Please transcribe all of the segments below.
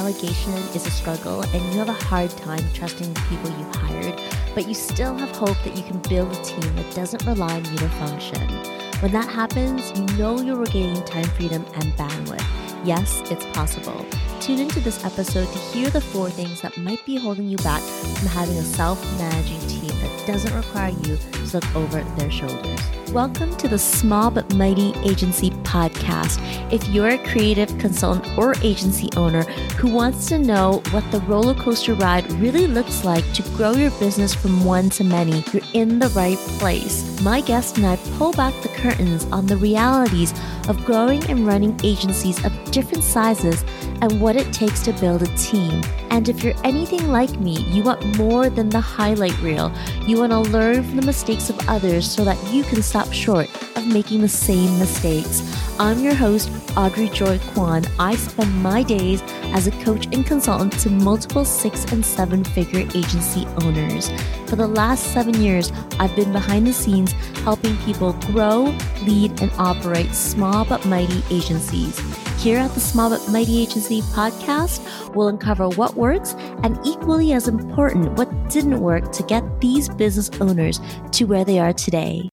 delegation is a struggle and you have a hard time trusting the people you've hired, but you still have hope that you can build a team that doesn't rely on you to function. When that happens, you know you're regaining time freedom and bandwidth. Yes, it's possible. Tune into this episode to hear the four things that might be holding you back from having a self managing team that doesn't require you to look over their shoulders. Welcome to the Small But Mighty Agency podcast. If you're a creative consultant or agency owner who wants to know what the roller coaster ride really looks like to grow your business from one to many, you're in the right place. My guest and I pull back the curtains on the realities of growing and running agencies of different sizes and what it takes to build a team. And if you're anything like me, you want more than the highlight reel. You want to learn from the mistakes of others so that you can stop short of making the same mistakes. I'm your host, Audrey Joy Kwan. I spend my days as a coach and consultant to multiple six and seven figure agency owners. For the last seven years, I've been behind the scenes helping people grow, lead, and operate small but mighty agencies. Here at the Small But Mighty Agency podcast, we'll uncover what works and equally as important, what didn't work to get these business owners to where they are today.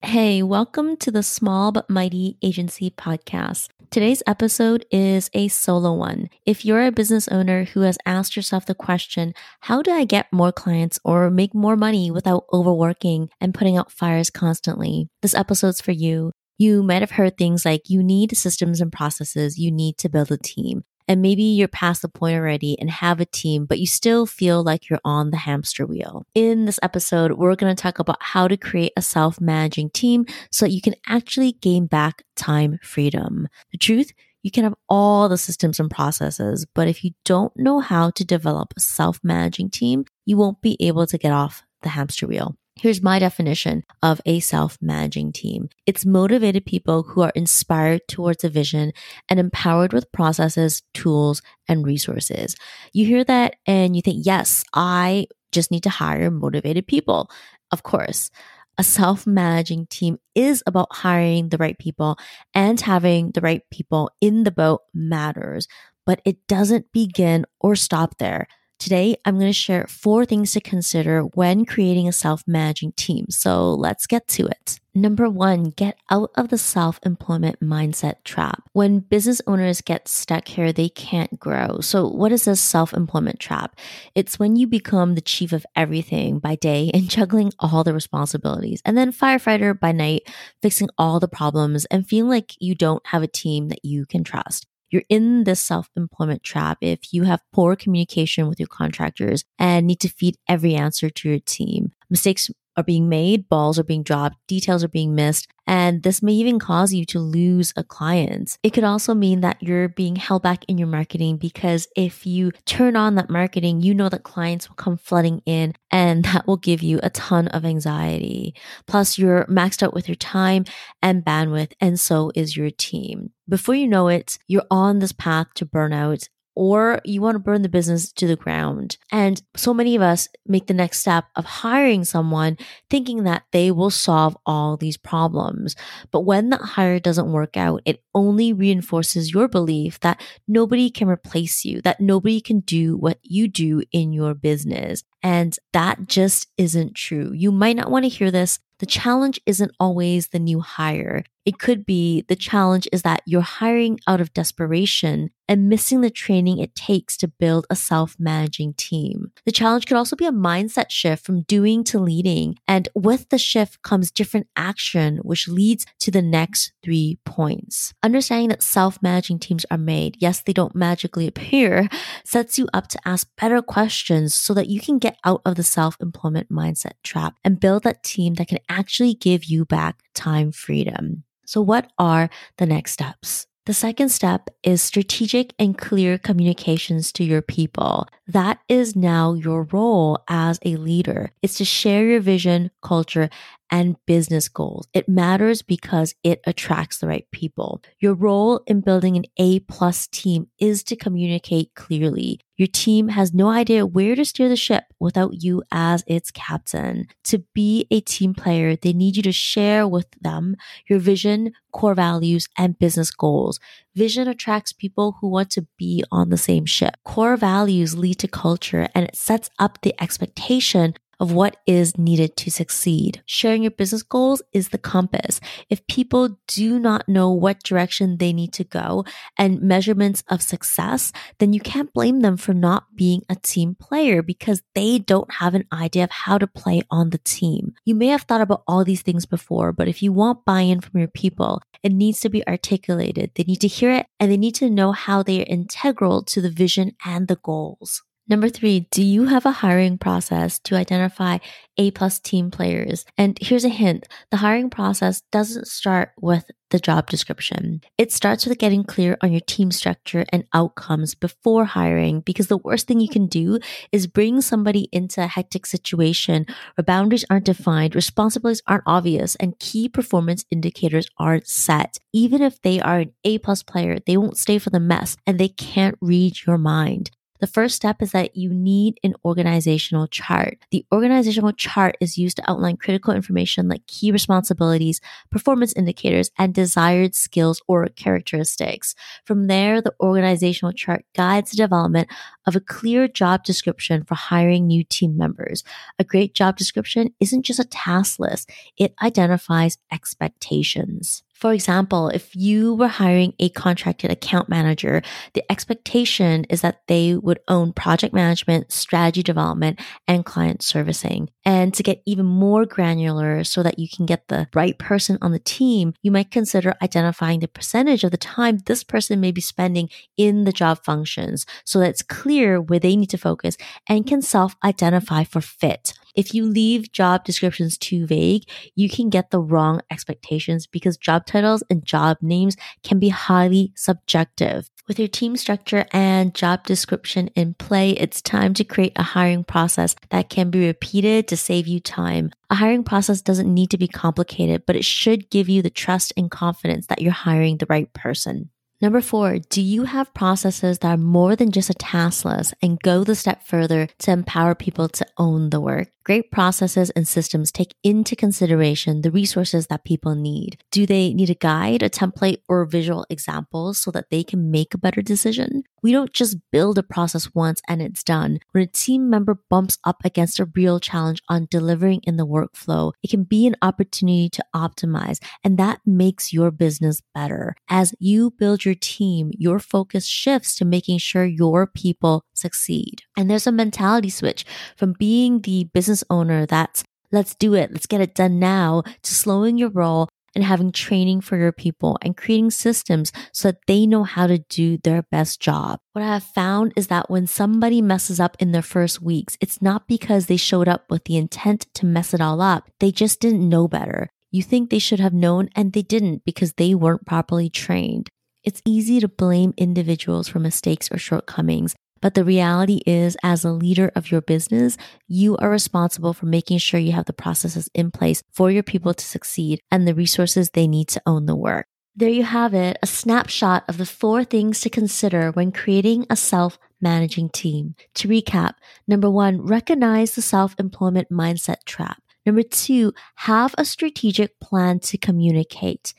Hey, welcome to the Small But Mighty Agency podcast. Today's episode is a solo one. If you're a business owner who has asked yourself the question, how do I get more clients or make more money without overworking and putting out fires constantly? This episode's for you. You might have heard things like you need systems and processes, you need to build a team. And maybe you're past the point already and have a team, but you still feel like you're on the hamster wheel. In this episode, we're going to talk about how to create a self managing team so that you can actually gain back time freedom. The truth, you can have all the systems and processes, but if you don't know how to develop a self managing team, you won't be able to get off the hamster wheel. Here's my definition of a self managing team it's motivated people who are inspired towards a vision and empowered with processes, tools, and resources. You hear that and you think, yes, I just need to hire motivated people. Of course. A self managing team is about hiring the right people and having the right people in the boat matters, but it doesn't begin or stop there. Today, I'm going to share four things to consider when creating a self managing team. So let's get to it. Number one, get out of the self employment mindset trap. When business owners get stuck here, they can't grow. So, what is this self employment trap? It's when you become the chief of everything by day and juggling all the responsibilities, and then firefighter by night, fixing all the problems and feeling like you don't have a team that you can trust. You're in this self employment trap if you have poor communication with your contractors and need to feed every answer to your team. Mistakes are being made, balls are being dropped, details are being missed, and this may even cause you to lose a client. It could also mean that you're being held back in your marketing because if you turn on that marketing, you know that clients will come flooding in and that will give you a ton of anxiety. Plus, you're maxed out with your time and bandwidth, and so is your team. Before you know it, you're on this path to burnout or you want to burn the business to the ground. And so many of us make the next step of hiring someone thinking that they will solve all these problems. But when that hire doesn't work out, it only reinforces your belief that nobody can replace you, that nobody can do what you do in your business. And that just isn't true. You might not want to hear this. The challenge isn't always the new hire. It could be the challenge is that you're hiring out of desperation and missing the training it takes to build a self managing team. The challenge could also be a mindset shift from doing to leading. And with the shift comes different action, which leads to the next three points. Understanding that self managing teams are made, yes, they don't magically appear, sets you up to ask better questions so that you can get out of the self employment mindset trap and build that team that can actually give you back time freedom. So, what are the next steps? The second step is strategic and clear communications to your people. That is now your role as a leader. It's to share your vision, culture, and business goals. It matters because it attracts the right people. Your role in building an A plus team is to communicate clearly. Your team has no idea where to steer the ship without you as its captain. To be a team player, they need you to share with them your vision, core values, and business goals. Vision attracts people who want to be on the same ship. Core values lead to culture and it sets up the expectation of what is needed to succeed. Sharing your business goals is the compass. If people do not know what direction they need to go and measurements of success, then you can't blame them for not being a team player because they don't have an idea of how to play on the team. You may have thought about all these things before, but if you want buy in from your people, it needs to be articulated. They need to hear it and they need to know how they are integral to the vision and the goals. Number three, do you have a hiring process to identify A plus team players? And here's a hint. The hiring process doesn't start with the job description. It starts with getting clear on your team structure and outcomes before hiring because the worst thing you can do is bring somebody into a hectic situation where boundaries aren't defined, responsibilities aren't obvious, and key performance indicators aren't set. Even if they are an A plus player, they won't stay for the mess and they can't read your mind. The first step is that you need an organizational chart. The organizational chart is used to outline critical information like key responsibilities, performance indicators, and desired skills or characteristics. From there, the organizational chart guides the development of a clear job description for hiring new team members. A great job description isn't just a task list, it identifies expectations. For example, if you were hiring a contracted account manager, the expectation is that they would own project management, strategy development, and client servicing. And to get even more granular so that you can get the right person on the team, you might consider identifying the percentage of the time this person may be spending in the job functions so that it's clear where they need to focus and can self identify for fit. If you leave job descriptions too vague, you can get the wrong expectations because job titles and job names can be highly subjective. With your team structure and job description in play, it's time to create a hiring process that can be repeated to save you time. A hiring process doesn't need to be complicated, but it should give you the trust and confidence that you're hiring the right person. Number four, do you have processes that are more than just a task list and go the step further to empower people to own the work? Great processes and systems take into consideration the resources that people need. Do they need a guide, a template, or visual examples so that they can make a better decision? We don't just build a process once and it's done. When a team member bumps up against a real challenge on delivering in the workflow, it can be an opportunity to optimize, and that makes your business better. As you build your team, your focus shifts to making sure your people succeed. And there's a mentality switch from being the business owner that's let's do it, let's get it done now to slowing your roll and having training for your people and creating systems so that they know how to do their best job. What I have found is that when somebody messes up in their first weeks, it's not because they showed up with the intent to mess it all up. They just didn't know better. You think they should have known and they didn't because they weren't properly trained. It's easy to blame individuals for mistakes or shortcomings, but the reality is, as a leader of your business, you are responsible for making sure you have the processes in place for your people to succeed and the resources they need to own the work. There you have it, a snapshot of the four things to consider when creating a self managing team. To recap, number one, recognize the self employment mindset trap. Number two, have a strategic plan to communicate.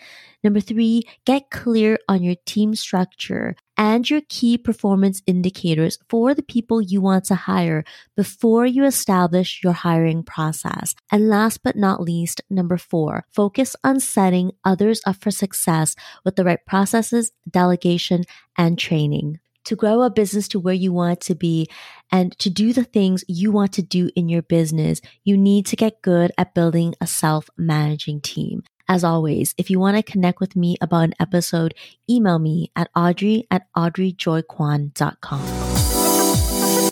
Number three, get clear on your team structure and your key performance indicators for the people you want to hire before you establish your hiring process. And last but not least, number four, focus on setting others up for success with the right processes, delegation, and training to grow a business to where you want it to be and to do the things you want to do in your business, you need to get good at building a self managing team. As always, if you want to connect with me about an episode, email me at audrey at audreyjoykwan.com.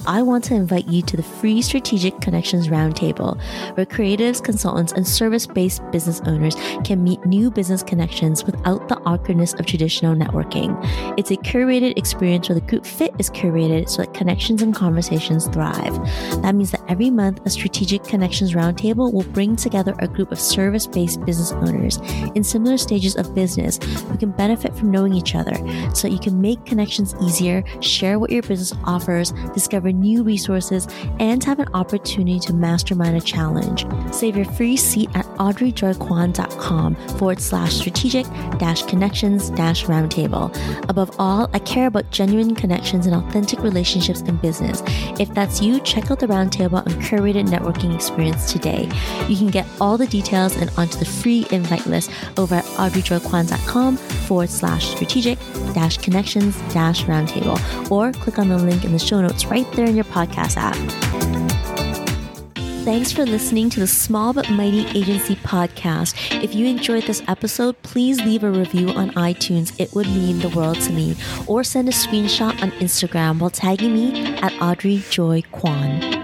I want to invite you to the free Strategic Connections Roundtable, where creatives, consultants, and service based business owners can meet make new business connections without the awkwardness of traditional networking. It's a curated experience where the group fit is curated so that connections and conversations thrive. That means that every month, a strategic connections roundtable will bring together a group of service based business owners in similar stages of business who can benefit from knowing each other so that you can make connections easier, share what your business offers, discover new resources, and have an opportunity to mastermind a challenge. Save your free seat at audreyjoykwan.com forward slash strategic dash connections dash roundtable. Above all, I care about genuine connections and authentic relationships in business. If that's you, check out the roundtable and curated networking experience today. You can get all the details and onto the free invite list over at audreyjoykwan.com forward slash strategic dash connections dash roundtable or click on the link in the show notes right there in your podcast app. Thanks for listening to the Small But Mighty Agency podcast. If you enjoyed this episode, please leave a review on iTunes. It would mean the world to me. Or send a screenshot on Instagram while tagging me at Audrey Joy Kwan.